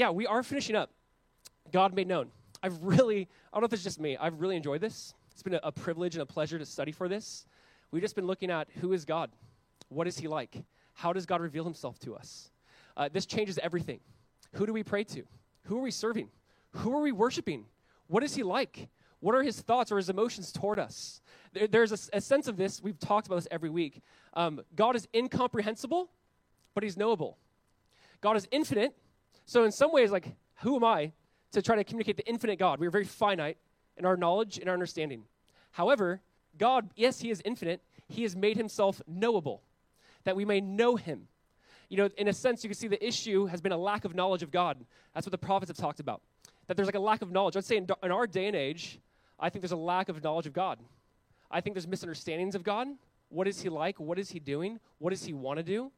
yeah, we are finishing up. God made known. I've really, I don't know if it's just me, I've really enjoyed this. It's been a, a privilege and a pleasure to study for this. We've just been looking at who is God? What is he like? How does God reveal himself to us? Uh, this changes everything. Who do we pray to? Who are we serving? Who are we worshiping? What is he like? What are his thoughts or his emotions toward us? There, there's a, a, sense of this. We've talked about this every week. Um, God is incomprehensible, but he's knowable. God is infinite. So, in some ways, like, who am I to try to communicate the infinite God? We are very finite in our knowledge and our understanding. However, God, yes, he is infinite. He has made himself knowable, that we may know him. You know, in a sense, you can see the issue has been a lack of knowledge of God. That's what the prophets have talked about. That there's like a lack of knowledge. I'd say in, in our day and age, I think there's a lack of knowledge of God. I think there's misunderstandings of God. What is He like? What is He doing? What does He want to do?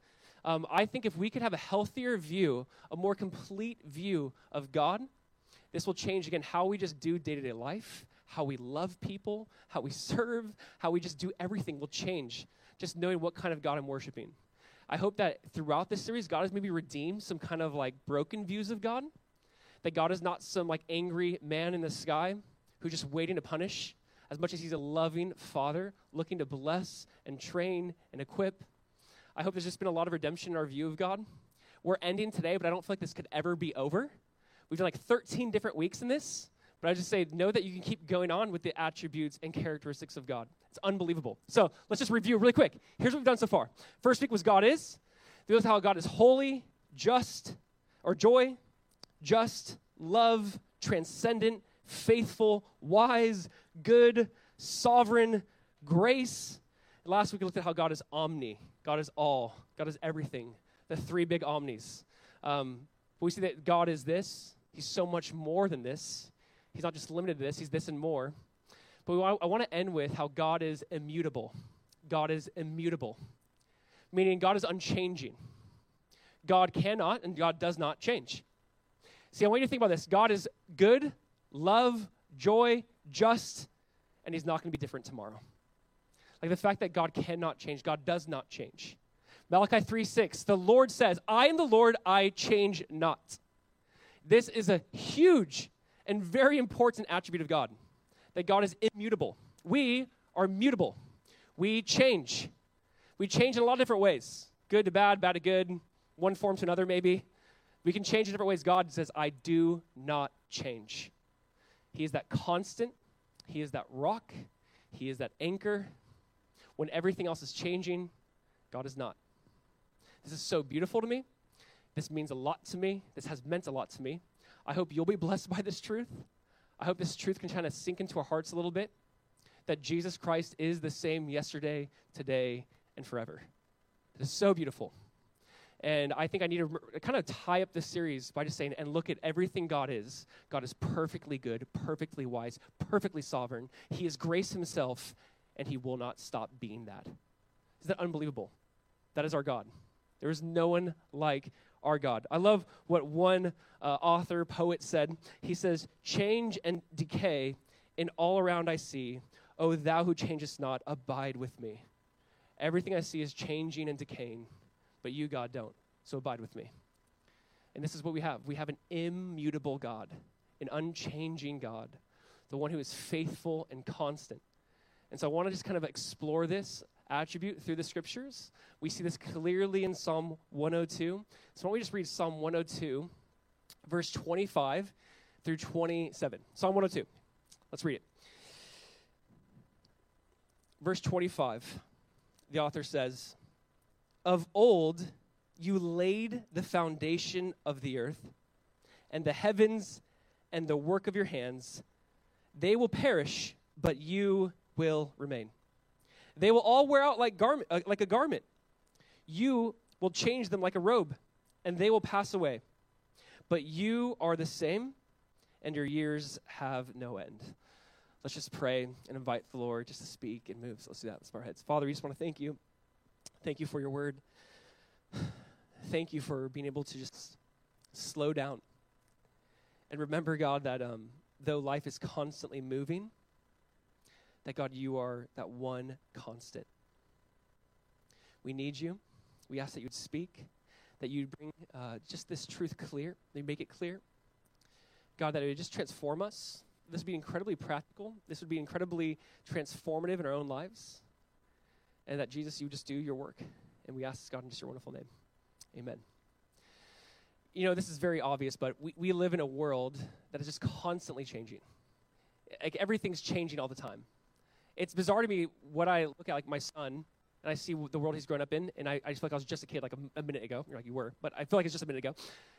Um, I think if we could have a healthier view, a more complete view of God, this will change again how we just do day to day life, how we love people, how we serve, how we just do everything will change. Just knowing what kind of God I'm worshiping. I hope that throughout this series, God has maybe redeemed some kind of like broken views of God. That God is not some like angry man in the sky who's just waiting to punish, as much as he's a loving father looking to bless and train and equip. I hope there's just been a lot of redemption in our view of God. We're ending today, but I don't feel like this could ever be over. We've done like 13 different weeks in this, but I just say know that you can keep going on with the attributes and characteristics of God. It's unbelievable. So let's just review really quick. Here's what we've done so far. First week was God is. This was how God is holy, just, or joy, just, love, transcendent, faithful, wise, good, sovereign, grace. Last week we looked at how God is omni. God is all. God is everything. The three big omnis. Um, but we see that God is this. He's so much more than this. He's not just limited to this, He's this and more. But want, I want to end with how God is immutable. God is immutable, meaning God is unchanging. God cannot and God does not change. See, I want you to think about this God is good, love, joy, just, and He's not going to be different tomorrow. Like the fact that God cannot change, God does not change. Malachi 3 6, the Lord says, I am the Lord, I change not. This is a huge and very important attribute of God that God is immutable. We are mutable. We change. We change in a lot of different ways good to bad, bad to good, one form to another, maybe. We can change in different ways. God says, I do not change. He is that constant, He is that rock, He is that anchor. When everything else is changing, God is not. This is so beautiful to me. This means a lot to me. This has meant a lot to me. I hope you'll be blessed by this truth. I hope this truth can kind of sink into our hearts a little bit that Jesus Christ is the same yesterday, today, and forever. It is so beautiful. And I think I need to kind of tie up this series by just saying, and look at everything God is. God is perfectly good, perfectly wise, perfectly sovereign. He is grace himself, and he will not stop being that. Is that unbelievable? That is our God. There is no one like our God. I love what one uh, author, poet said. He says, Change and decay in all around I see. O thou who changest not, abide with me. Everything I see is changing and decaying but you, God, don't. So abide with me. And this is what we have we have an immutable God, an unchanging God, the one who is faithful and constant. And so I want to just kind of explore this attribute through the scriptures. We see this clearly in Psalm 102. So why don't we just read Psalm 102, verse 25 through 27. Psalm 102. Let's read it. Verse 25, the author says, of old, you laid the foundation of the earth, and the heavens and the work of your hands, they will perish, but you will remain. They will all wear out like, garment, uh, like a garment. You will change them like a robe, and they will pass away. But you are the same, and your years have no end. Let's just pray and invite the Lord just to speak and move. So let's do that. Let's bow our heads. Father, we just want to thank you. Thank you for your word. Thank you for being able to just slow down and remember, God, that um, though life is constantly moving, that God, you are that one constant. We need you. We ask that you'd speak, that you'd bring uh, just this truth clear, that you make it clear. God, that it would just transform us. This would be incredibly practical. This would be incredibly transformative in our own lives. And that, Jesus, you just do your work. And we ask this, God, in just your wonderful name. Amen. You know, this is very obvious, but we, we live in a world that is just constantly changing. Like everything's changing all the time. It's bizarre to me what I look at, like my son, and I see the world he's grown up in, and I, I just feel like I was just a kid like a, a, minute ago. You're like, you were, but I feel like it's just a minute ago.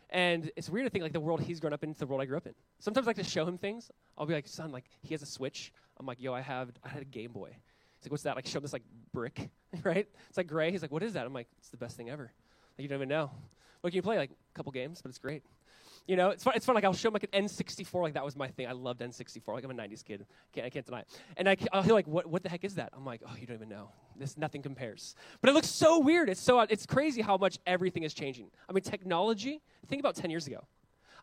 And it's weird to think like the world he's grown up in is the world I grew up in. Sometimes I like to show him things. I'll be like, son, like he has a Switch. I'm like, yo, I have, I had a Game Boy. He's like, what's that? Like, show him this like brick, right? It's like gray. He's like, what is that? I'm like, it's the best thing ever. Like, you don't even know. What can you play? Like a couple games, but it's great. You know, it's fun. It's fun. Like I'll show like an N64. Like that was my thing. I loved N64. Like I'm a '90s kid. Can't, I can't deny it. And I, I'll hear like, what, what the heck is that? I'm like, oh, you don't even know. This nothing compares. But it looks so weird. It's so it's crazy how much everything is changing. I mean, technology. Think about 10 years ago.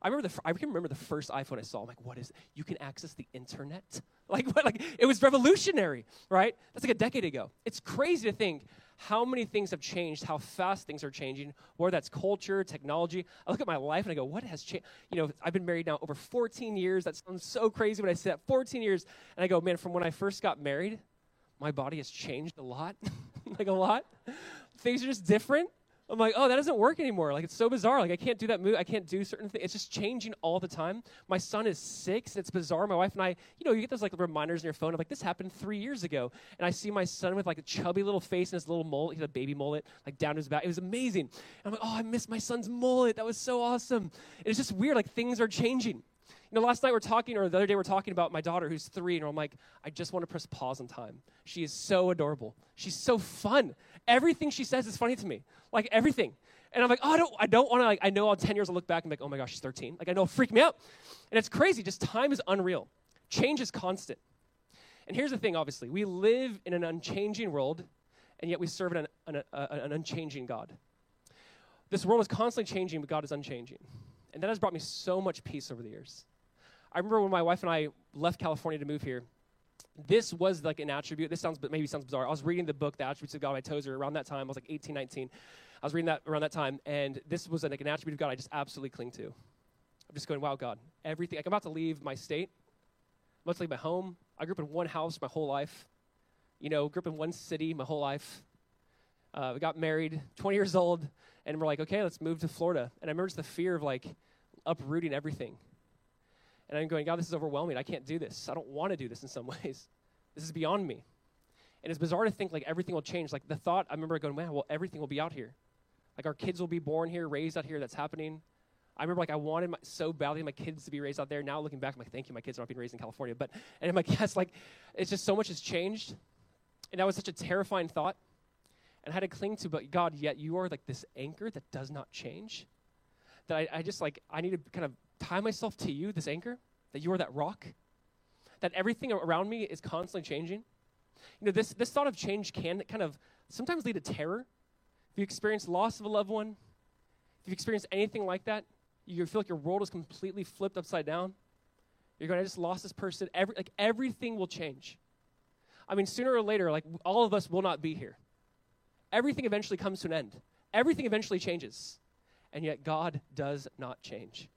I remember the I can remember the first iPhone I saw. I'm like, what is? It? You can access the internet. Like what? Like it was revolutionary, right? That's like a decade ago. It's crazy to think how many things have changed, how fast things are changing, whether that's culture, technology. I look at my life and I go, what has changed? You know, I've been married now over 14 years. That sounds so crazy when I say that 14 years. And I go, man, from when I first got married, my body has changed a lot. like a lot. Things are just different. I'm like, oh, that doesn't work anymore. Like, it's so bizarre. Like, I can't do that move. I can't do certain things. It's just changing all the time. My son is six. It's bizarre. My wife and I, you know, you get those like reminders in your phone of like, this happened three years ago. And I see my son with like a chubby little face and his little mullet. He had a baby mullet, like down his back. It was amazing. And I'm like, oh, I miss my son's mullet. That was so awesome. And it's just weird. Like, things are changing. You know, last night we're talking, or the other day we're talking about my daughter who's three, and I'm like, I just want to press pause on time. She is so adorable. She's so fun. Everything she says is funny to me. Like everything. And I'm like, oh, I don't, I don't want to, like, I know on 10 years I'll look back and be like, oh my gosh, she's 13. Like, I know, freak me out. And it's crazy. Just time is unreal. Change is constant. And here's the thing, obviously. We live in an unchanging world, and yet we serve an, an, an unchanging God. This world is constantly changing, but God is unchanging. And that has brought me so much peace over the years. I remember when my wife and I left California to move here, this was like an attribute. This sounds but maybe sounds bizarre. I was reading the book, The Attributes of God by Tozer, around that time. I was like 18, 19. I was reading that around that time, and this was like an attribute of God I just absolutely cling to. I'm just going, wow, God, everything. Like I'm about to leave my state. I'm about to leave my home. I grew up in one house my whole life. You know, grew up in one city my whole life. Uh, we got married, 20 years old, and we're like, okay, let's move to Florida. And I remember just the fear of like uprooting everything. And I'm going, God, this is overwhelming. I can't do this. I don't want to do this in some ways. This is beyond me. And it's bizarre to think like everything will change. Like the thought, I remember going, man, well, everything will be out here. Like our kids will be born here, raised out here. That's happening. I remember like I wanted my, so badly my kids to be raised out there. Now looking back, I'm like, thank you, my kids are not being raised in California. But and I'm like, yes, like it's just so much has changed, and that was such a terrifying thought, and I had to cling to. But God, yet you are like this anchor that does not change. That I, I just like I need to kind of tie myself to you, this anchor. That you are that rock. That everything around me is constantly changing. You know, this this thought of change can kind of sometimes lead to terror if you experience loss of a loved one, if you've experienced anything like that, you feel like your world is completely flipped upside down. You're going, I just lost this person. Every, like everything will change. I mean, sooner or later, like all of us will not be here. Everything eventually comes to an end. Everything eventually changes. And yet God does not change.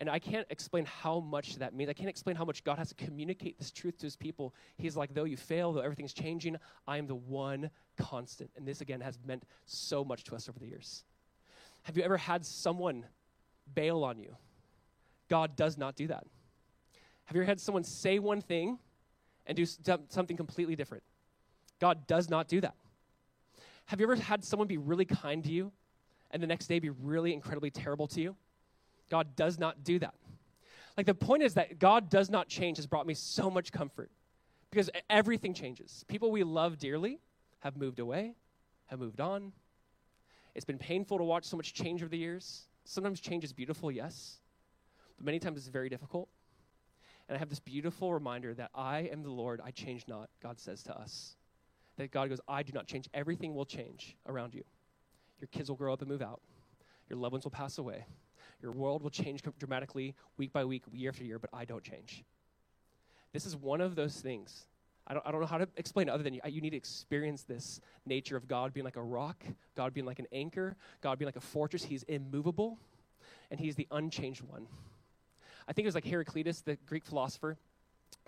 And I can't explain how much that means. I can't explain how much God has to communicate this truth to his people. He's like, though you fail, though everything's changing, I am the one constant. And this, again, has meant so much to us over the years. Have you ever had someone bail on you? God does not do that. Have you ever had someone say one thing and do something completely different? God does not do that. Have you ever had someone be really kind to you and the next day be really incredibly terrible to you? God does not do that. Like the point is that God does not change has brought me so much comfort because everything changes. People we love dearly have moved away, have moved on. It's been painful to watch so much change over the years. Sometimes change is beautiful, yes, but many times it's very difficult. And I have this beautiful reminder that I am the Lord, I change not, God says to us. That God goes, I do not change. Everything will change around you. Your kids will grow up and move out, your loved ones will pass away. Your world will change dramatically week by week, year after year, but I don't change. This is one of those things. I don't, I don't know how to explain it other than you, you need to experience this nature of God being like a rock, God being like an anchor, God being like a fortress. He's immovable, and He's the unchanged one. I think it was like Heraclitus, the Greek philosopher,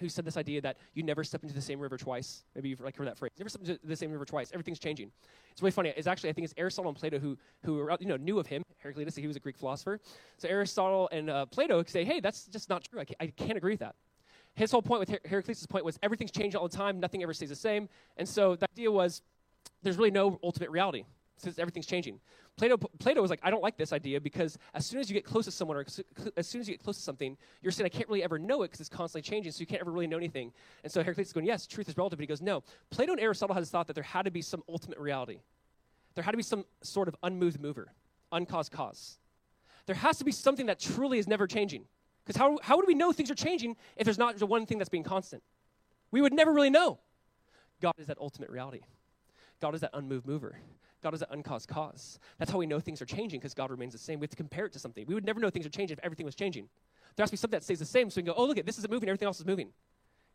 who said this idea that you never step into the same river twice. Maybe you've like heard that phrase. Never step into the same river twice. Everything's changing. It's really funny. It's actually I think it's Aristotle and Plato who who you know knew of him. Heraclitus, he was a Greek philosopher. So Aristotle and uh, Plato say, hey, that's just not true. I can't, I can't agree with that. His whole point with Her- Heraclitus' point was everything's changing all the time. Nothing ever stays the same. And so the idea was there's really no ultimate reality since everything's changing. Plato, Plato was like, I don't like this idea because as soon as you get close to someone or as soon as you get close to something, you're saying, I can't really ever know it because it's constantly changing, so you can't ever really know anything. And so Heraclitus is going, Yes, truth is relative. But he goes, No. Plato and Aristotle had this thought that there had to be some ultimate reality. There had to be some sort of unmoved mover, uncaused cause. There has to be something that truly is never changing. Because how, how would we know things are changing if there's not the one thing that's being constant? We would never really know. God is that ultimate reality. God is that unmoved mover. God is an uncaused cause. That's how we know things are changing because God remains the same. We have to compare it to something. We would never know things are changing if everything was changing. There has to be something that stays the same so we can go, oh, look at this isn't moving, everything else is moving.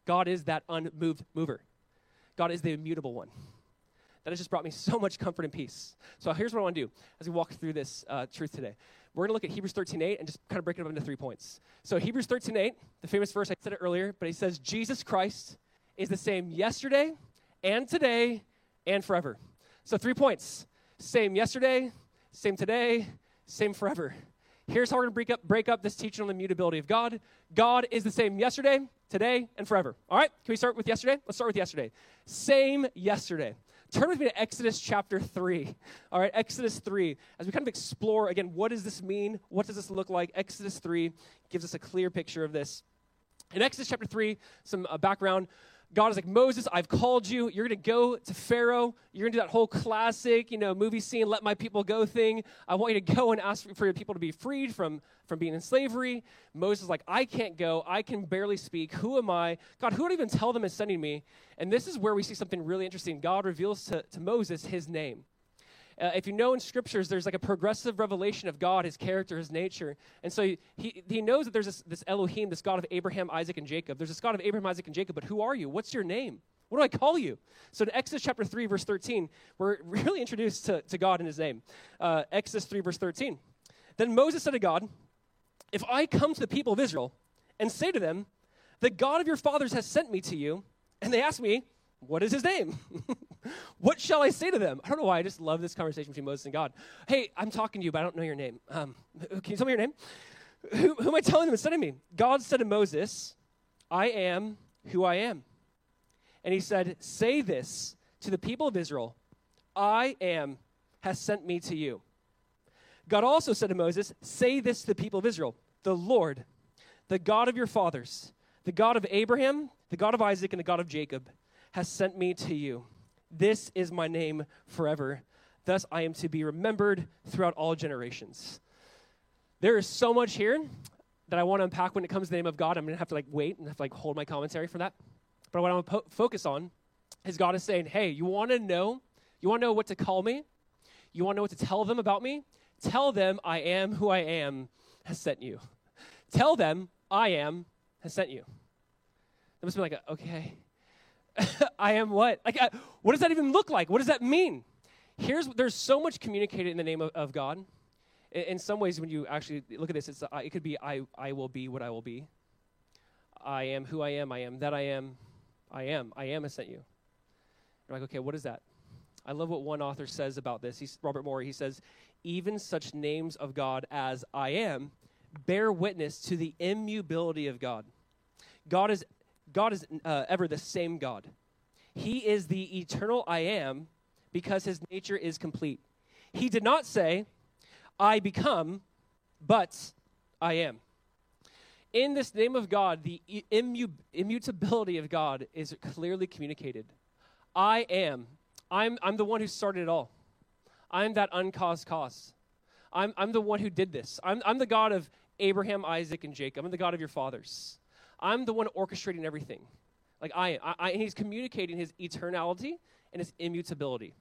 God is that unmoved mover. God is the immutable one. That has just brought me so much comfort and peace. So here's what I want to do as we walk through this uh, truth today. We're going to look at Hebrews 13.8 and just kind of break it up into three points. So Hebrews 13.8, the famous verse, I said it earlier, but he says, Jesus Christ is the same yesterday and today and forever. So three points. Same yesterday, same today, same forever. Here's how we're going to break up, break up this teaching on the mutability of God. God is the same yesterday, today, and forever. All right? Can we start with yesterday? Let's start with yesterday. Same yesterday. Turn with me to Exodus chapter 3. All right, Exodus 3. As we kind of explore, again, what does this mean? What does this look like? Exodus 3 gives us a clear picture of this. In Exodus chapter 3, some uh, background. God is like, Moses, I've called you. You're going to go to Pharaoh. You're going to do that whole classic, you know, movie scene, let my people go thing. I want you to go and ask for your people to be freed from, from being in slavery. Moses is like, I can't go. I can barely speak. Who am I? God, who would even tell them is sending me? And this is where we see something really interesting. God reveals to, to Moses his name. Uh, if you know in scriptures, there's like a progressive revelation of God, his character, his nature. And so he, he, he knows that there's this, this Elohim, this God of Abraham, Isaac, and Jacob. There's this God of Abraham, Isaac, and Jacob, but who are you? What's your name? What do I call you? So in Exodus chapter 3, verse 13, we're really introduced to, to God in his name. Uh, Exodus 3, verse 13. Then Moses said to God, If I come to the people of Israel and say to them, The God of your fathers has sent me to you, and they ask me, What is his name? what shall I say to them? I don't know why. I just love this conversation between Moses and God. Hey, I'm talking to you, but I don't know your name. Um, can you tell me your name? Who, who am I telling them and sending me? God said to Moses, I am who I am. And he said, Say this to the people of Israel I am has sent me to you. God also said to Moses, Say this to the people of Israel The Lord, the God of your fathers, the God of Abraham, the God of Isaac, and the God of Jacob, has sent me to you. This is my name forever. Thus I am to be remembered throughout all generations. There is so much here that I want to unpack when it comes to the name of God. I'm going to have to like wait and have to like hold my commentary for that. But what I want to focus on is God is saying, "Hey, you want to know? You want to know what to call me? You want to know what to tell them about me? Tell them I am who I am has sent you. Tell them I am has sent you." That must be like, okay, I am what? Like, uh, what does that even look like? What does that mean? Here's there's so much communicated in the name of, of God. In, in, some ways, when you actually look at this, it's, uh, it could be I, I will be what I will be. I am who I am. I am that I am. I am. I am has sent you. You're like, okay, what is that? I love what one author says about this. He's Robert Moore. He says, even such names of God as I am bear witness to the immutability of God. God is God is uh, ever the same God. He is the eternal I am because his nature is complete. He did not say, I become, but I am. In this name of God, the immu- immutability of God is clearly communicated. I am. I'm, I'm the one who started it all. I'm that uncaused cause. I'm, I'm the one who did this. I'm, I'm the God of Abraham, Isaac, and Jacob. I'm the God of your fathers. I'm the one orchestrating everything. Like I. I, I, and he's communicating his eternality and his immutability.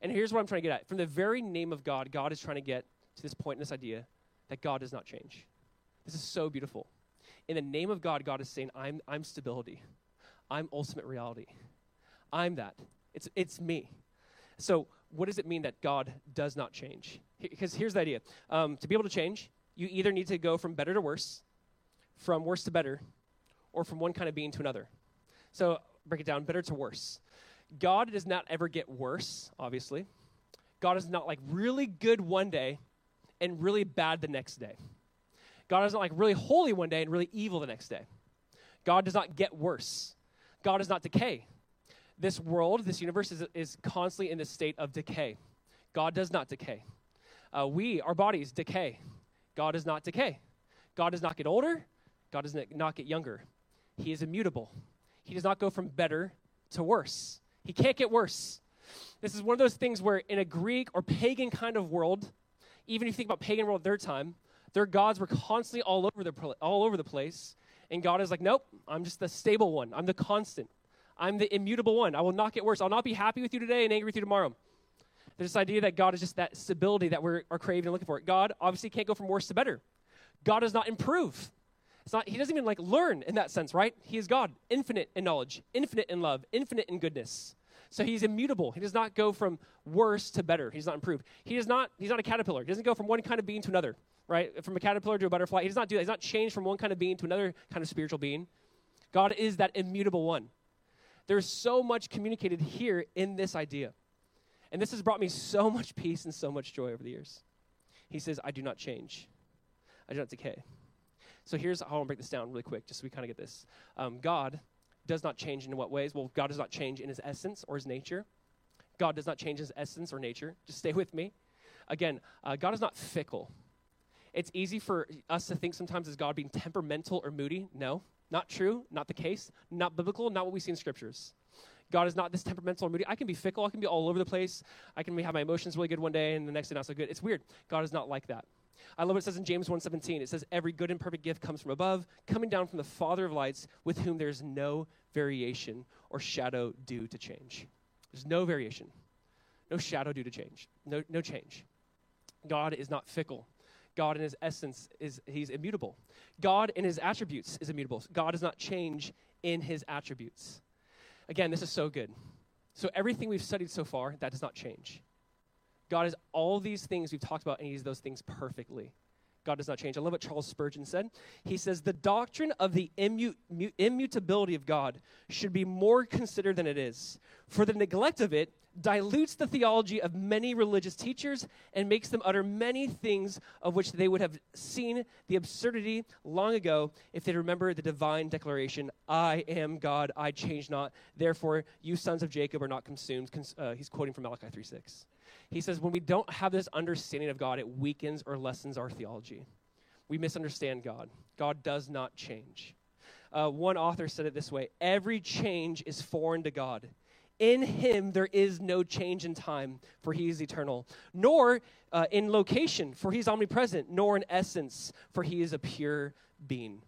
And here's what I'm trying to get at. From the very name of God, God is trying to get to this point in this idea that God does not change. This is so beautiful. In the name of God, God is saying, I'm, I'm stability. I'm ultimate reality. I'm that. It's, it's me. So, what does it mean that God does not change? Because here's the idea um, to be able to change, you either need to go from better to worse, from worse to better, or from one kind of being to another. So, break it down better to worse. God does not ever get worse, obviously. God is not like really good one day and really bad the next day. God is not like really holy one day and really evil the next day. God does not get worse. God does not decay. This world, this universe is, is constantly in this state of decay. God does not decay. Uh, we, our bodies, decay. God does not decay. God does not get older. God does not get younger. He is immutable. He does not go from better to worse. He can't get worse. This is one of those things where, in a Greek or pagan kind of world, even if you think about pagan world at their time, their gods were constantly all over the all over the place, and God is like, nope, I'm just the stable one. I'm the constant. I'm the immutable one. I will not get worse. I'll not be happy with you today and angry with you tomorrow. There's this idea that God is just that stability that we are craving and looking for. God obviously can't go from worse to better. God does not improve. It's not, he doesn't even like learn in that sense, right? He is God, infinite in knowledge, infinite in love, infinite in goodness. So he's immutable. He does not go from worse to better. He's not improved. He is not, he's not a caterpillar. He doesn't go from one kind of being to another, right? From a caterpillar to a butterfly. He does not do that. He's not changed from one kind of being to another kind of spiritual being. God is that immutable one. There's so much communicated here in this idea. And this has brought me so much peace and so much joy over the years. He says, I do not change, I do not decay. So here's how I'll break this down really quick, just so we kind of get this. Um, God does not change in what ways? Well, God does not change in his essence or his nature. God does not change his essence or nature. Just stay with me. Again, uh, God is not fickle. It's easy for us to think sometimes as God being temperamental or moody. No, not true, not the case, not biblical, not what we see in scriptures. God is not this temperamental or moody. I can be fickle, I can be all over the place. I can have my emotions really good one day and the next day not so good. It's weird. God is not like that. I love what it says in James 1:17. It says, "Every good and perfect gift comes from above, coming down from the Father of lights, with whom there's no variation or shadow due to change." There's no variation, no shadow due to change, no, no change. God is not fickle. God in his essence is he's immutable. God in his attributes is immutable. God does not change in his attributes. Again, this is so good. So everything we've studied so far, that does not change. God is all these things we've talked about, and He's those things perfectly. God does not change. I love what Charles Spurgeon said. He says, The doctrine of the immu- immutability of God should be more considered than it is, for the neglect of it dilutes the theology of many religious teachers and makes them utter many things of which they would have seen the absurdity long ago if they remember the divine declaration, I am God, I change not. Therefore, you sons of Jacob are not consumed. Cons- uh, he's quoting from Malachi 3 6. He says, when we don't have this understanding of God, it weakens or lessens our theology. We misunderstand God. God does not change. Uh, one author said it this way Every change is foreign to God. In him there is no change in time, for he is eternal, nor uh, in location, for he is omnipresent, nor in essence, for he is a pure being.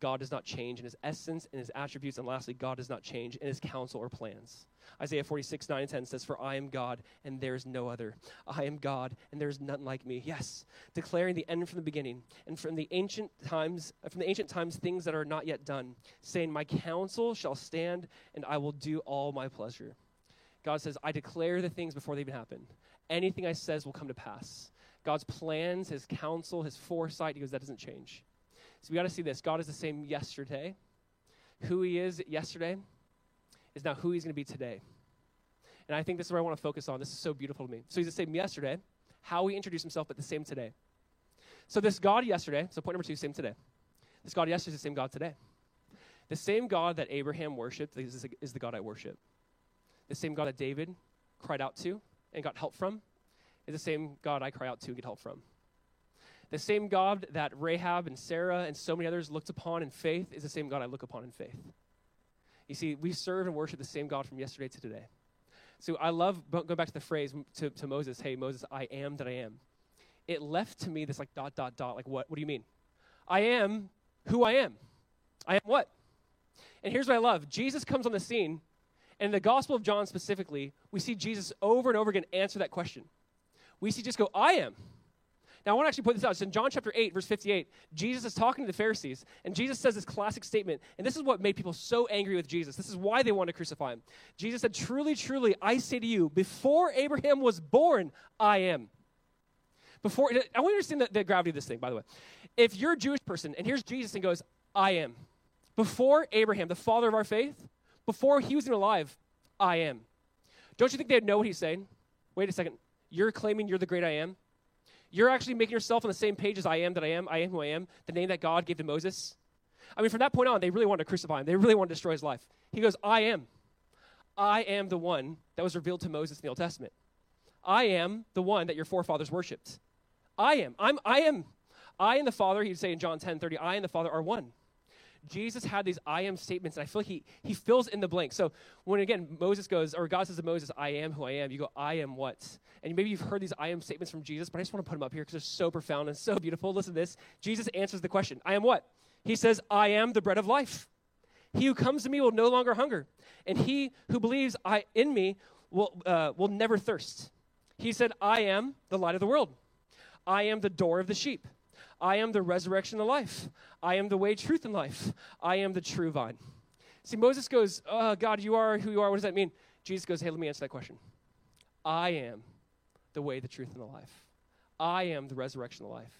God does not change in his essence and his attributes. And lastly, God does not change in his counsel or plans. Isaiah 46, 9 and 10 says, For I am God, and there is no other. I am God, and there is none like me. Yes, declaring the end from the beginning, and from the ancient times, from the ancient times, things that are not yet done, saying, My counsel shall stand, and I will do all my pleasure. God says, I declare the things before they even happen. Anything I says will come to pass. God's plans, his counsel, his foresight, he goes, that doesn't change. So we got to see this. God is the same yesterday. Who he is yesterday is now who he's going to be today. And I think this is where I want to focus on. This is so beautiful to me. So he's the same yesterday, how he introduced himself, but the same today. So this God yesterday, so point number two, same today. This God yesterday is the same God today. The same God that Abraham worshiped is, is the God I worship. The same God that David cried out to and got help from is the same God I cry out to and get help from. The same God that Rahab and Sarah and so many others looked upon in faith is the same God I look upon in faith. You see, we serve and worship the same God from yesterday to today. So I love going back to the phrase to, to Moses, hey, Moses, I am that I am. It left to me this like dot, dot, dot, like what? What do you mean? I am who I am. I am what? And here's what I love Jesus comes on the scene, and in the Gospel of John specifically, we see Jesus over and over again answer that question. We see just go, I am. Now, I want to actually point this out. It's in John chapter 8, verse 58. Jesus is talking to the Pharisees, and Jesus says this classic statement, and this is what made people so angry with Jesus. This is why they wanted to crucify him. Jesus said, Truly, truly, I say to you, before Abraham was born, I am. Before, I want you to understand the, the gravity of this thing, by the way. If you're a Jewish person, and here's Jesus and goes, I am. Before Abraham, the father of our faith, before he was even alive, I am. Don't you think they'd know what he's saying? Wait a second. You're claiming you're the great I am? You're actually making yourself on the same page as I am that I am, I am who I am, the name that God gave to Moses. I mean, from that point on, they really wanted to crucify him. They really wanted to destroy his life. He goes, I am. I am the one that was revealed to Moses in the Old Testament. I am the one that your forefathers worshipped. I am. I'm, I am. I and the Father, he'd say in John 10 30, I and the Father are one. Jesus had these I am statements, and I feel like he, he fills in the blank. So when again Moses goes, or God says to Moses, I am who I am, you go, I am what? And maybe you've heard these I am statements from Jesus, but I just want to put them up here because they're so profound and so beautiful. Listen to this. Jesus answers the question, I am what? He says, I am the bread of life. He who comes to me will no longer hunger, and he who believes I in me will, uh, will never thirst. He said, I am the light of the world. I am the door of the sheep. I am the resurrection of life. I am the way, truth, and life. I am the true vine. See, Moses goes, oh, God, you are who you are. What does that mean? Jesus goes, Hey, let me answer that question. I am the way, the truth, and the life. I am the resurrection of life.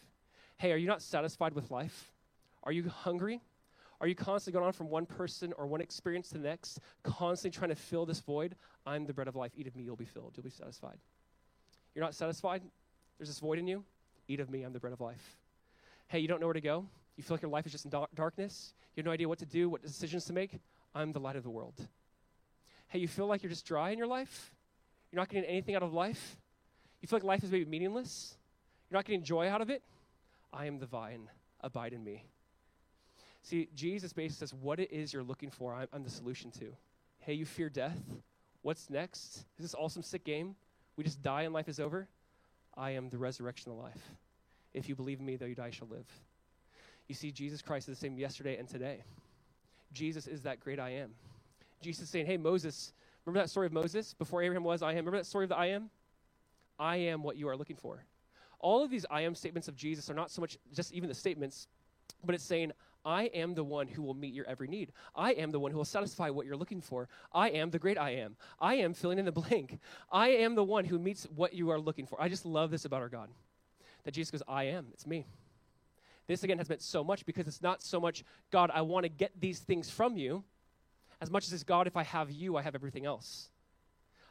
Hey, are you not satisfied with life? Are you hungry? Are you constantly going on from one person or one experience to the next, constantly trying to fill this void? I'm the bread of life. Eat of me, you'll be filled. You'll be satisfied. You're not satisfied? There's this void in you? Eat of me, I'm the bread of life. Hey, you don't know where to go? You feel like your life is just in darkness? You have no idea what to do, what decisions to make? I'm the light of the world. Hey, you feel like you're just dry in your life? You're not getting anything out of life? You feel like life is maybe meaningless? You're not getting joy out of it? I am the vine. Abide in me. See, Jesus basically says, what it is you're looking for, I'm, I'm the solution to. Hey, you fear death? What's next? Is this awesome, sick game? We just die and life is over? I am the resurrection of life. If you believe in me, though you die, shall live. You see, Jesus Christ is the same yesterday and today. Jesus is that great I am. Jesus is saying, Hey, Moses, remember that story of Moses? Before Abraham was, I am. Remember that story of the I am? I am what you are looking for. All of these I am statements of Jesus are not so much just even the statements, but it's saying, I am the one who will meet your every need. I am the one who will satisfy what you're looking for. I am the great I am. I am filling in the blank. I am the one who meets what you are looking for. I just love this about our God that Jesus goes, I am, it's me. This again has meant so much because it's not so much, God, I want to get these things from you, as much as it's, God, if I have you, I have everything else.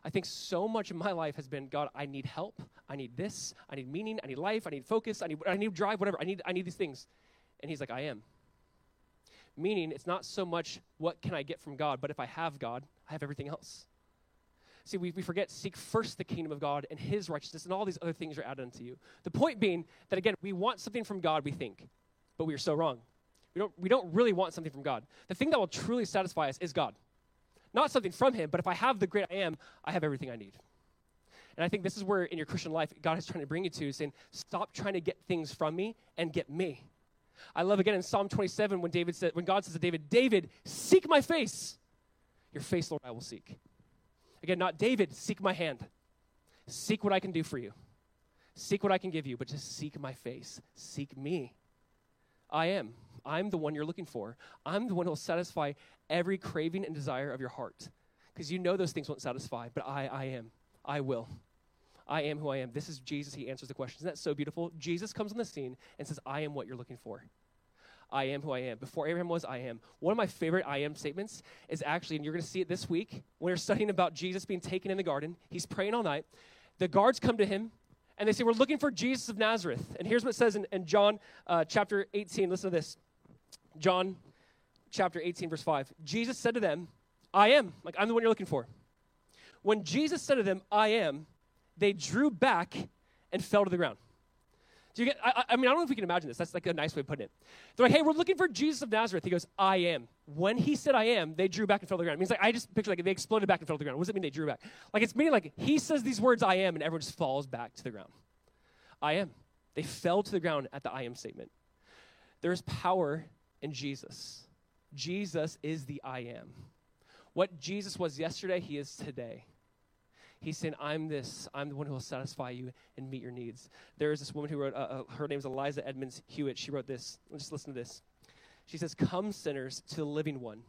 I think so much of my life has been, God, I need help. I need this. I need meaning. I need life. I need focus. I need, I need drive, whatever. I need, I need these things. And he's like, I am. Meaning, it's not so much what can I get from God, but if I have God, I have everything else. See, we, we forget, seek first the kingdom of God and his righteousness, and all these other things are added unto you. The point being that, again, we want something from God, we think, but we are so wrong. We don't, we don't really want something from God. The thing that will truly satisfy us is God. Not something from him, but if I have the great I am, I have everything I need. And I think this is where in your Christian life, God is trying to bring you to, saying, stop trying to get things from me and get me. I love again in Psalm 27 when David said, when God says to David, David, seek my face. Your face, Lord, I will seek. Again, not David, seek my hand. Seek what I can do for you. Seek what I can give you, but just seek my face. Seek me. I am. I'm the one you're looking for. I'm the one who will satisfy every craving and desire of your heart. Because you know those things won't satisfy, but I, I am. I will. I am who I am. This is Jesus. He answers the question. Isn't that so beautiful? Jesus comes on the scene and says, I am what you're looking for. I am who I am. Before Abraham was, I am. One of my favorite I am statements is actually, and you're going to see it this week, when we're studying about Jesus being taken in the garden. He's praying all night. The guards come to him and they say, We're looking for Jesus of Nazareth. And here's what it says in, in John uh, chapter 18. Listen to this. John chapter 18, verse 5. Jesus said to them, I am. Like, I'm the one you're looking for. When Jesus said to them, I am, they drew back and fell to the ground. Do you get? I, I, mean, I don't know if we can imagine this. That's like a nice way of putting it. They're like, "Hey, we're looking for Jesus of Nazareth." He goes, "I am." When he said, "I am," they drew back and fell to the ground. It means like I just picture like they exploded back and fell to the ground. What does it mean they drew back? Like it's meaning like he says these words, "I am," and everyone just falls back to the ground. I am. They fell to the ground at the I am statement. There is power in Jesus. Jesus is the I am. What Jesus was yesterday, he is today. He's saying, I'm this. I'm the one who will satisfy you and meet your needs. There is this woman who wrote, uh, uh, her name is Eliza Edmonds Hewitt. She wrote this. Just listen to this. She says, Come, sinners, to the living one.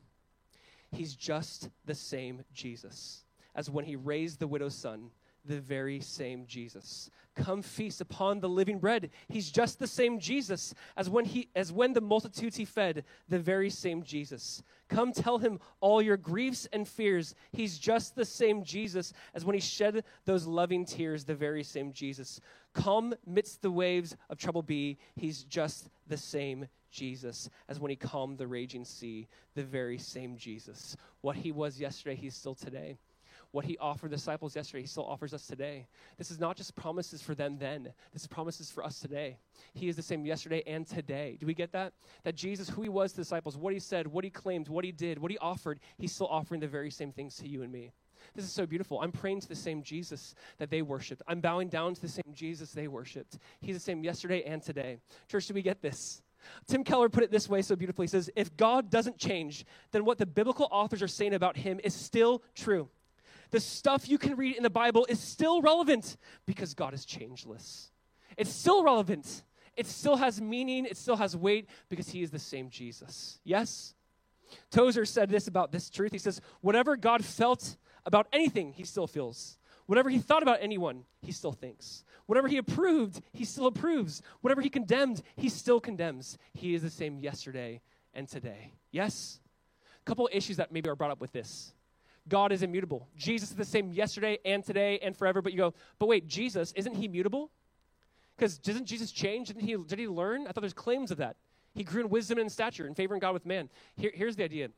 He's just the same Jesus as when he raised the widow's son the very same Jesus. Come feast upon the living bread. He's just the same Jesus as when he as when the multitudes he fed, the very same Jesus. Come tell him all your griefs and fears. He's just the same Jesus as when he shed those loving tears, the very same Jesus. Calm midst the waves of trouble be. He's just the same Jesus as when he calmed the raging sea, the very same Jesus. What he was yesterday, he's still today. What he offered the disciples yesterday, he still offers us today. This is not just promises for them then, this is promises for us today. He is the same yesterday and today. Do we get that? That Jesus, who he was to the disciples, what he said, what he claimed, what he did, what he offered, he's still offering the very same things to you and me. This is so beautiful. I'm praying to the same Jesus that they worshiped. I'm bowing down to the same Jesus they worshiped. He's the same yesterday and today. Church, do we get this? Tim Keller put it this way so beautifully. He says, If God doesn't change, then what the biblical authors are saying about him is still true the stuff you can read in the Bible is still relevant because God is changeless. It's still relevant. It still has meaning. It still has weight because He is the same Jesus. Yes? Tozer said this about this truth. He says, Whatever God felt about anything, He still feels. Whatever He thought about anyone, He still thinks. Whatever He approved, He still approves. Whatever He condemned, He still condemns. He is the same yesterday and today. Yes? A couple issues that maybe are brought up with this. God is immutable. Jesus is the same yesterday and today and forever. But you go, but wait, Jesus, isn't he mutable? Because doesn't Jesus change? Didn't he, did he learn? I thought there's claims of that. He grew in wisdom and stature and favoring God with man. Here, here's the idea.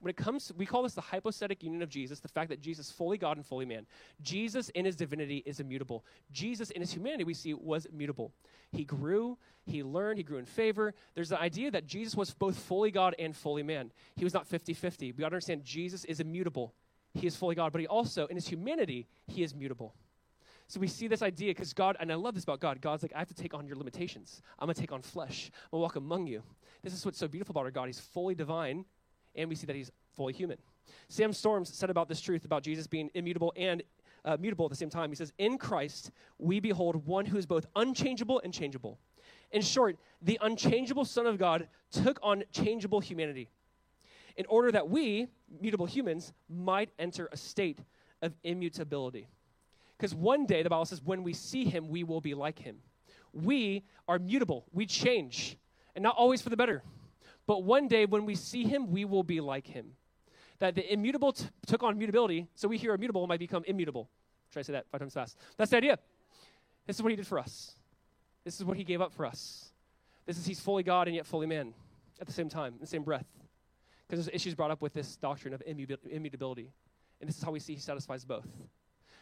When it comes, we call this the hypostatic union of Jesus, the fact that Jesus fully God and fully man. Jesus in his divinity is immutable. Jesus in his humanity, we see, was mutable. He grew, he learned, he grew in favor. There's the idea that Jesus was both fully God and fully man. He was not 50 50. We got to understand Jesus is immutable he is fully God, but he also, in his humanity, he is mutable. So we see this idea because God, and I love this about God. God's like, I have to take on your limitations. I'm going to take on flesh. I'm going to walk among you. This is what's so beautiful about our God. He's fully divine, and we see that he's fully human. Sam Storms said about this truth about Jesus being immutable and uh, mutable at the same time. He says, In Christ, we behold one who is both unchangeable and changeable. In short, the unchangeable Son of God took on changeable humanity in order that we, mutable humans, might enter a state of immutability. Because one day, the Bible says, when we see him, we will be like him. We are mutable, we change, and not always for the better. But one day, when we see him, we will be like him. That the immutable t- took on mutability, so we here immutable might become immutable. Try to say that five times fast. That's the idea. This is what he did for us. This is what he gave up for us. This is he's fully God and yet fully man at the same time, in the same breath because there's issues brought up with this doctrine of immutability. And this is how we see he satisfies both.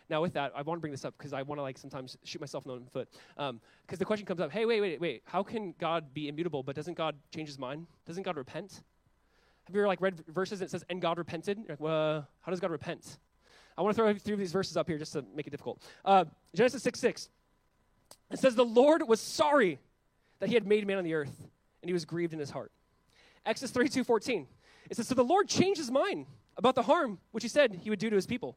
Now, with that, I want to bring this up because I want to like sometimes shoot myself in the foot. Because um, the question comes up, hey, wait, wait, wait, how can God be immutable, but doesn't God change his mind? Doesn't God repent? Have you ever like read verses that says, and God repented? You're like, well, how does God repent? I want to throw through these verses up here just to make it difficult. Uh, Genesis 6 6. It says, The Lord was sorry that he had made man on the earth, and he was grieved in his heart. Exodus 3 2 14. It says, So the Lord changed his mind about the harm which he said he would do to his people.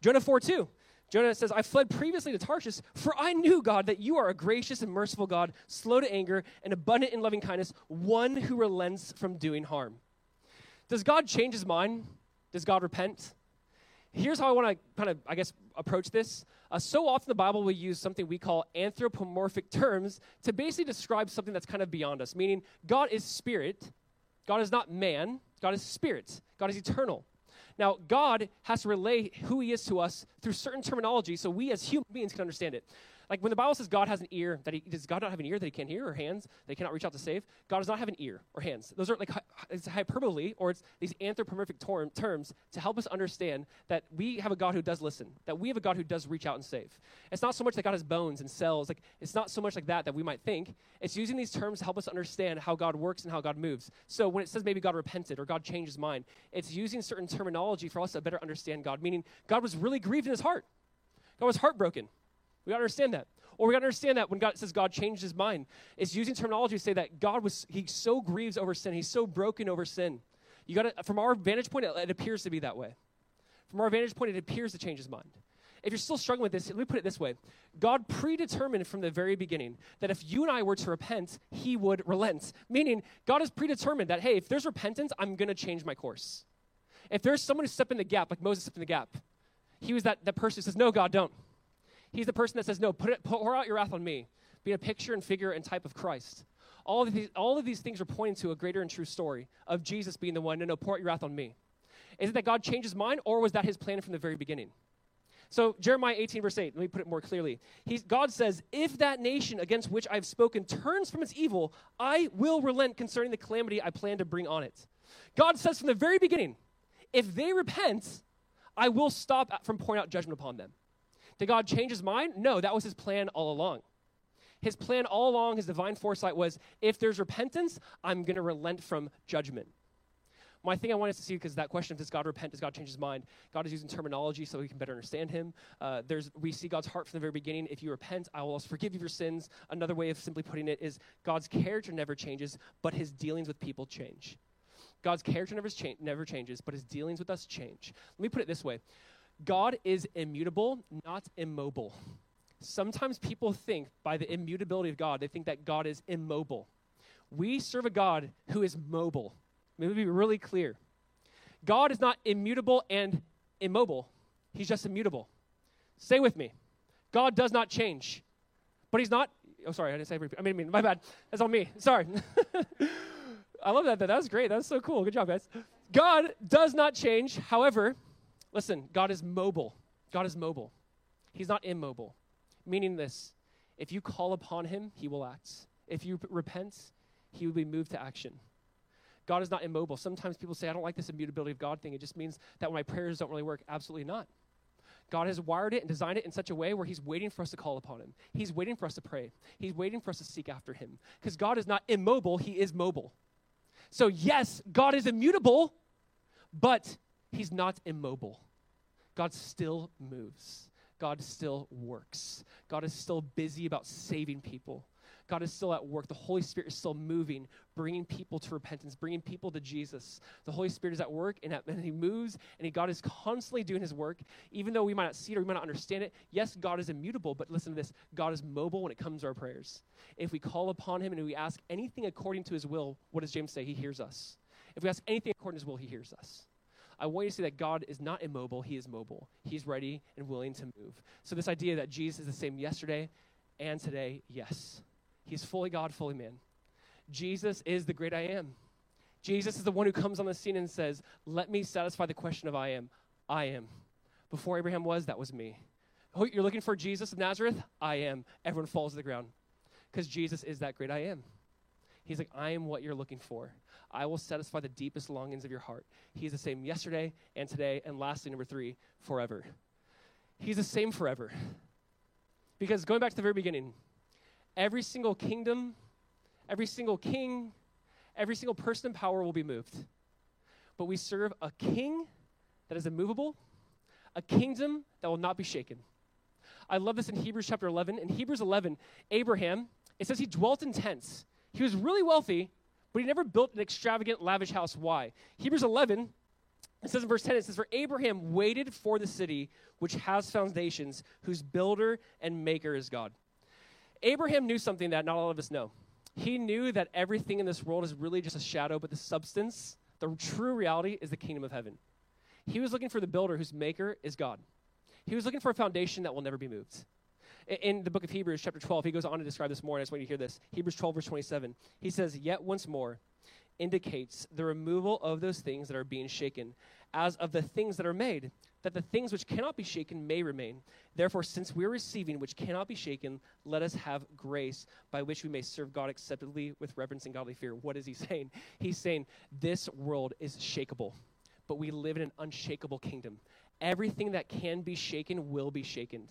Jonah 4 2. Jonah says, I fled previously to Tarshish, for I knew, God, that you are a gracious and merciful God, slow to anger, and abundant in loving kindness, one who relents from doing harm. Does God change his mind? Does God repent? Here's how I want to kind of, I guess, approach this. Uh, so often the Bible will use something we call anthropomorphic terms to basically describe something that's kind of beyond us, meaning God is spirit, God is not man, God is spirit, God is eternal. Now, God has to relay who he is to us through certain terminology so we as human beings can understand it. Like when the Bible says God has an ear, that he does God not have an ear that he can't hear, or hands that he cannot reach out to save? God does not have an ear or hands. Those are like it's hyperbole, or it's these anthropomorphic terms to help us understand that we have a God who does listen, that we have a God who does reach out and save. It's not so much that God has bones and cells, like it's not so much like that that we might think. It's using these terms to help us understand how God works and how God moves. So when it says maybe God repented or God changed his mind, it's using certain terminology for us to better understand God, meaning God was really grieved in his heart. God was heartbroken. We got to understand that. Or we got to understand that when God says God changed his mind, it's using terminology to say that God was, he so grieves over sin. He's so broken over sin. You got to, from our vantage point, it, it appears to be that way. From our vantage point, it appears to change his mind. if you're still struggling with this, let me put it this way God predetermined from the very beginning that if you and I were to repent, He would relent. Meaning, God has predetermined that, hey, if there's repentance, I'm going to change my course. If there's someone who stepped in the gap, like Moses stepped in the gap, he was that, that person who says, No, God, don't. He's the person that says, No, put it, pour out your wrath on me. Be a picture and figure and type of Christ. All of, these, all of these things are pointing to a greater and true story of Jesus being the one, no, no, pour out your wrath on me. Is it that God changed his mind, or was that his plan from the very beginning? So, Jeremiah 18, verse 8, let me put it more clearly. He's, God says, If that nation against which I've spoken turns from its evil, I will relent concerning the calamity I plan to bring on it. God says from the very beginning, if they repent, I will stop from pouring out judgment upon them. Did God change his mind? No, that was his plan all along. His plan all along, his divine foresight was if there's repentance, I'm going to relent from judgment. My thing I wanted to see, because that question of does God repent, does God change his mind? God is using terminology so we can better understand him. Uh, there's, we see God's heart from the very beginning. If you repent, I will also forgive you your sins. Another way of simply putting it is God's character never changes, but his dealings with people change. God's character never, cha- never changes, but his dealings with us change. Let me put it this way God is immutable, not immobile. Sometimes people think by the immutability of God, they think that God is immobile. We serve a God who is mobile. Let me be really clear. God is not immutable and immobile, He's just immutable. Say with me. God does not change, but He's not. Oh, sorry, I didn't say. I mean, my bad. That's on me. Sorry. I love that. That was great. That was so cool. Good job, guys. God does not change. However, listen, God is mobile. God is mobile. He's not immobile. Meaning this if you call upon him, he will act. If you repent, he will be moved to action. God is not immobile. Sometimes people say, I don't like this immutability of God thing. It just means that my prayers don't really work. Absolutely not. God has wired it and designed it in such a way where He's waiting for us to call upon Him. He's waiting for us to pray. He's waiting for us to seek after Him. Because God is not immobile, He is mobile. So, yes, God is immutable, but He's not immobile. God still moves. God still works. God is still busy about saving people. God is still at work. The Holy Spirit is still moving, bringing people to repentance, bringing people to Jesus. The Holy Spirit is at work, and, at, and He moves, and he, God is constantly doing His work, even though we might not see it or we might not understand it. Yes, God is immutable, but listen to this God is mobile when it comes to our prayers. If we call upon Him and we ask anything according to His will, what does James say? He hears us. If we ask anything according to His will, He hears us. I want you to see that God is not immobile, He is mobile. He's ready and willing to move. So, this idea that Jesus is the same yesterday and today, yes. He's fully God, fully man. Jesus is the great I am. Jesus is the one who comes on the scene and says, Let me satisfy the question of I am. I am. Before Abraham was, that was me. Oh, you're looking for Jesus of Nazareth? I am. Everyone falls to the ground because Jesus is that great I am. He's like, I am what you're looking for. I will satisfy the deepest longings of your heart. He's the same yesterday and today, and lastly, number three, forever. He's the same forever. Because going back to the very beginning, every single kingdom, every single king, every single person in power will be moved. But we serve a king that is immovable, a kingdom that will not be shaken. I love this in Hebrews chapter 11. In Hebrews 11, Abraham, it says he dwelt in tents. He was really wealthy, but he never built an extravagant, lavish house. Why? Hebrews 11, it says in verse 10, it says, For Abraham waited for the city which has foundations, whose builder and maker is God. Abraham knew something that not all of us know. He knew that everything in this world is really just a shadow, but the substance, the true reality, is the kingdom of heaven. He was looking for the builder whose maker is God. He was looking for a foundation that will never be moved in the book of Hebrews, chapter 12, he goes on to describe this more, and I just want you to hear this. Hebrews 12, verse 27. He says, Yet once more indicates the removal of those things that are being shaken, as of the things that are made, that the things which cannot be shaken may remain. Therefore, since we're receiving which cannot be shaken, let us have grace by which we may serve God acceptably with reverence and godly fear. What is he saying? He's saying, This world is shakable, but we live in an unshakable kingdom. Everything that can be shaken will be shaken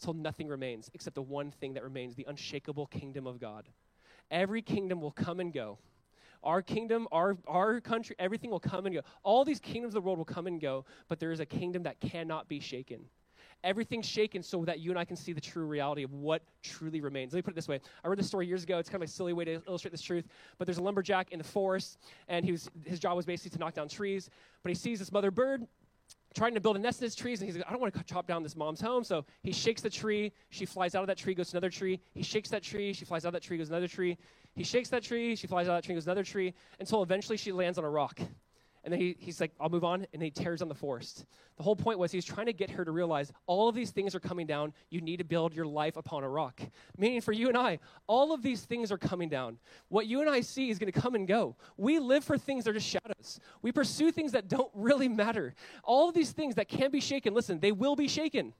till nothing remains except the one thing that remains the unshakable kingdom of God. Every kingdom will come and go. Our kingdom, our, our country, everything will come and go. All these kingdoms of the world will come and go, but there is a kingdom that cannot be shaken. Everything's shaken so that you and I can see the true reality of what truly remains. Let me put it this way. I read this story years ago. It's kind of a silly way to illustrate this truth, but there's a lumberjack in the forest, and he was, his job was basically to knock down trees, but he sees this mother bird trying to build a nest in his trees, and he's like, I don't want to chop down this mom's home. So he shakes the tree. She flies out of that tree, goes to another tree. He shakes that tree. She flies out of that tree, goes to another tree. He shakes that tree. She flies out of that tree, goes to another tree, until eventually she lands on a rock. And then he, he's like, I'll move on. And he tears down the forest. The whole point was he's trying to get her to realize all of these things are coming down. You need to build your life upon a rock. Meaning for you and I, all of these things are coming down. What you and I see is going to come and go. We live for things that are just shadows. We pursue things that don't really matter. All of these things that can be shaken, listen, they will be shaken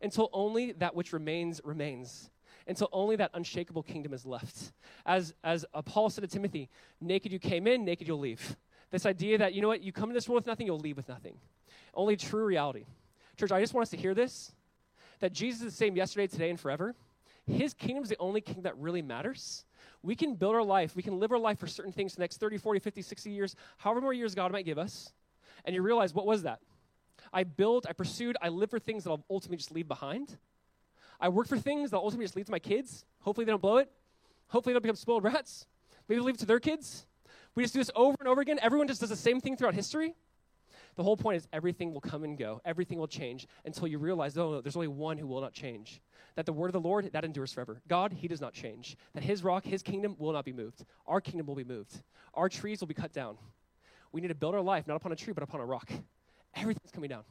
until only that which remains remains until only that unshakable kingdom is left. As, as Paul said to Timothy, naked you came in, naked you'll leave. This idea that, you know what, you come in this world with nothing, you'll leave with nothing. Only true reality. Church, I just want us to hear this that Jesus is the same yesterday, today, and forever. His kingdom is the only kingdom that really matters. We can build our life, we can live our life for certain things for the next 30, 40, 50, 60 years, however more years God might give us. And you realize, what was that? I built, I pursued, I lived for things that I'll ultimately just leave behind. I work for things that I'll ultimately just leave to my kids. Hopefully they don't blow it. Hopefully they don't become spoiled rats. Maybe leave it to their kids. We just do this over and over again. Everyone just does the same thing throughout history. The whole point is everything will come and go. Everything will change until you realize, oh, no, there's only one who will not change. That the word of the Lord, that endures forever. God, he does not change. That his rock, his kingdom will not be moved. Our kingdom will be moved. Our trees will be cut down. We need to build our life not upon a tree, but upon a rock. Everything's coming down.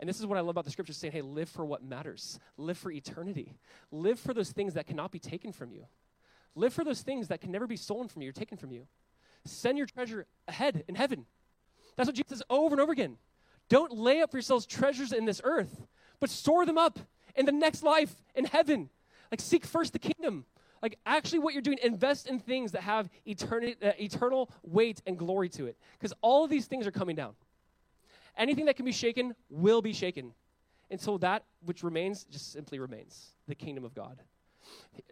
And this is what I love about the scriptures saying, hey, live for what matters. Live for eternity. Live for those things that cannot be taken from you. Live for those things that can never be stolen from you or taken from you. Send your treasure ahead in heaven. That's what Jesus says over and over again. Don't lay up for yourselves treasures in this earth, but store them up in the next life in heaven. Like, seek first the kingdom. Like, actually, what you're doing, invest in things that have eternity, uh, eternal weight and glory to it. Because all of these things are coming down. Anything that can be shaken will be shaken until that which remains just simply remains the kingdom of God.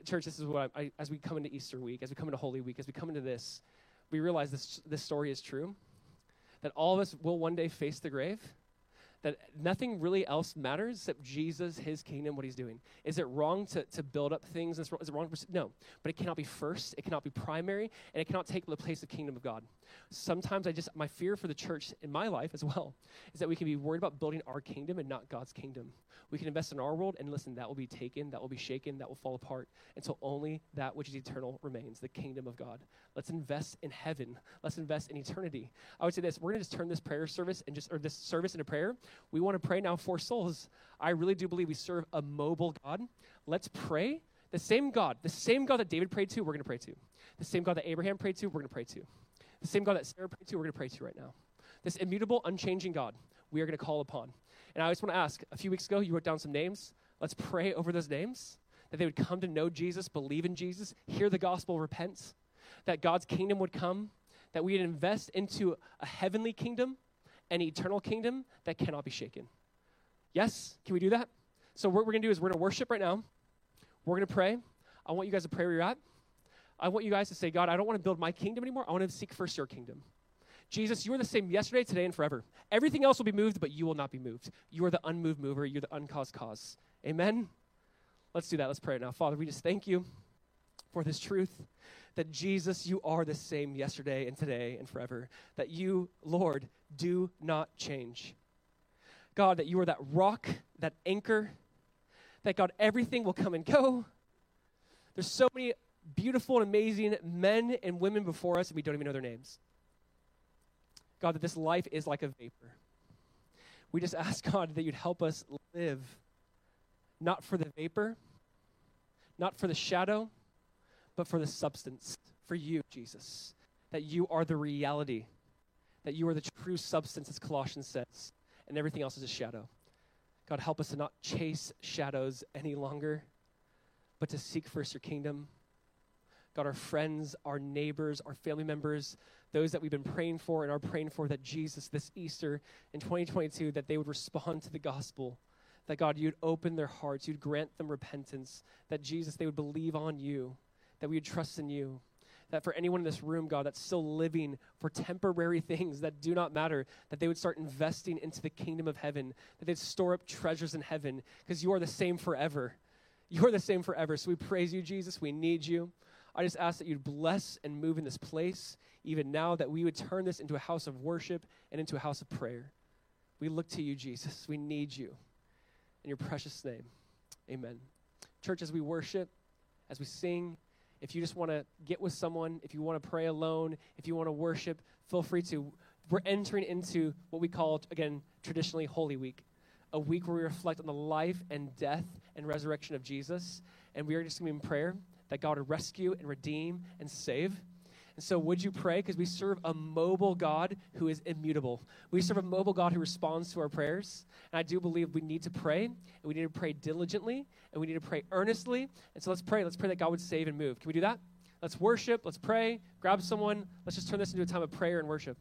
Church, this is what I, I, as we come into Easter week, as we come into Holy Week, as we come into this, we realize this, this story is true, that all of us will one day face the grave, that nothing really else matters except Jesus, his kingdom, what he's doing. Is it wrong to, to build up things? Is it wrong? No. But it cannot be first, it cannot be primary, and it cannot take the place of kingdom of God. Sometimes I just, my fear for the church in my life as well is that we can be worried about building our kingdom and not God's kingdom. We can invest in our world, and listen, that will be taken, that will be shaken, that will fall apart until only that which is eternal remains, the kingdom of God. Let's invest in heaven. Let's invest in eternity. I would say this we're going to just turn this prayer service and just, or this service into prayer. We want to pray now for souls. I really do believe we serve a mobile God. Let's pray. The same God, the same God that David prayed to, we're going to pray to. The same God that Abraham prayed to, we're going to pray to. The same God that Sarah prayed to, we're going to pray to right now. This immutable, unchanging God, we are going to call upon. And I just want to ask a few weeks ago, you wrote down some names. Let's pray over those names that they would come to know Jesus, believe in Jesus, hear the gospel, repent, that God's kingdom would come, that we would invest into a heavenly kingdom an eternal kingdom that cannot be shaken. Yes? Can we do that? So, what we're going to do is we're going to worship right now. We're going to pray. I want you guys to pray where you're at. I want you guys to say, God, I don't want to build my kingdom anymore. I want to seek first your kingdom. Jesus, you are the same yesterday, today, and forever. Everything else will be moved, but you will not be moved. You are the unmoved mover. You're the uncaused cause. Amen? Let's do that. Let's pray now. Father, we just thank you for this truth that Jesus, you are the same yesterday and today and forever. That you, Lord, do not change. God, that you are that rock, that anchor, that God, everything will come and go. There's so many beautiful and amazing men and women before us, and we don't even know their names. God, that this life is like a vapor. We just ask, God, that you'd help us live not for the vapor, not for the shadow, but for the substance, for you, Jesus. That you are the reality, that you are the true substance, as Colossians says, and everything else is a shadow. God, help us to not chase shadows any longer, but to seek first your kingdom. God, our friends, our neighbors, our family members, those that we've been praying for and are praying for that Jesus, this Easter in 2022, that they would respond to the gospel. That God, you'd open their hearts, you'd grant them repentance, that Jesus, they would believe on you that we would trust in you. That for anyone in this room, God, that's still living for temporary things that do not matter, that they would start investing into the kingdom of heaven, that they'd store up treasures in heaven, because you are the same forever. You are the same forever. So we praise you, Jesus. We need you. I just ask that you'd bless and move in this place, even now, that we would turn this into a house of worship and into a house of prayer. We look to you, Jesus. We need you. In your precious name, amen. Church, as we worship, as we sing, if you just want to get with someone, if you want to pray alone, if you want to worship, feel free to. We're entering into what we call, again, traditionally Holy Week, a week where we reflect on the life and death and resurrection of Jesus. And we are just going to be in prayer that God would rescue and redeem and save. And so, would you pray? Because we serve a mobile God who is immutable. We serve a mobile God who responds to our prayers. And I do believe we need to pray, and we need to pray diligently, and we need to pray earnestly. And so, let's pray. Let's pray that God would save and move. Can we do that? Let's worship. Let's pray. Grab someone. Let's just turn this into a time of prayer and worship.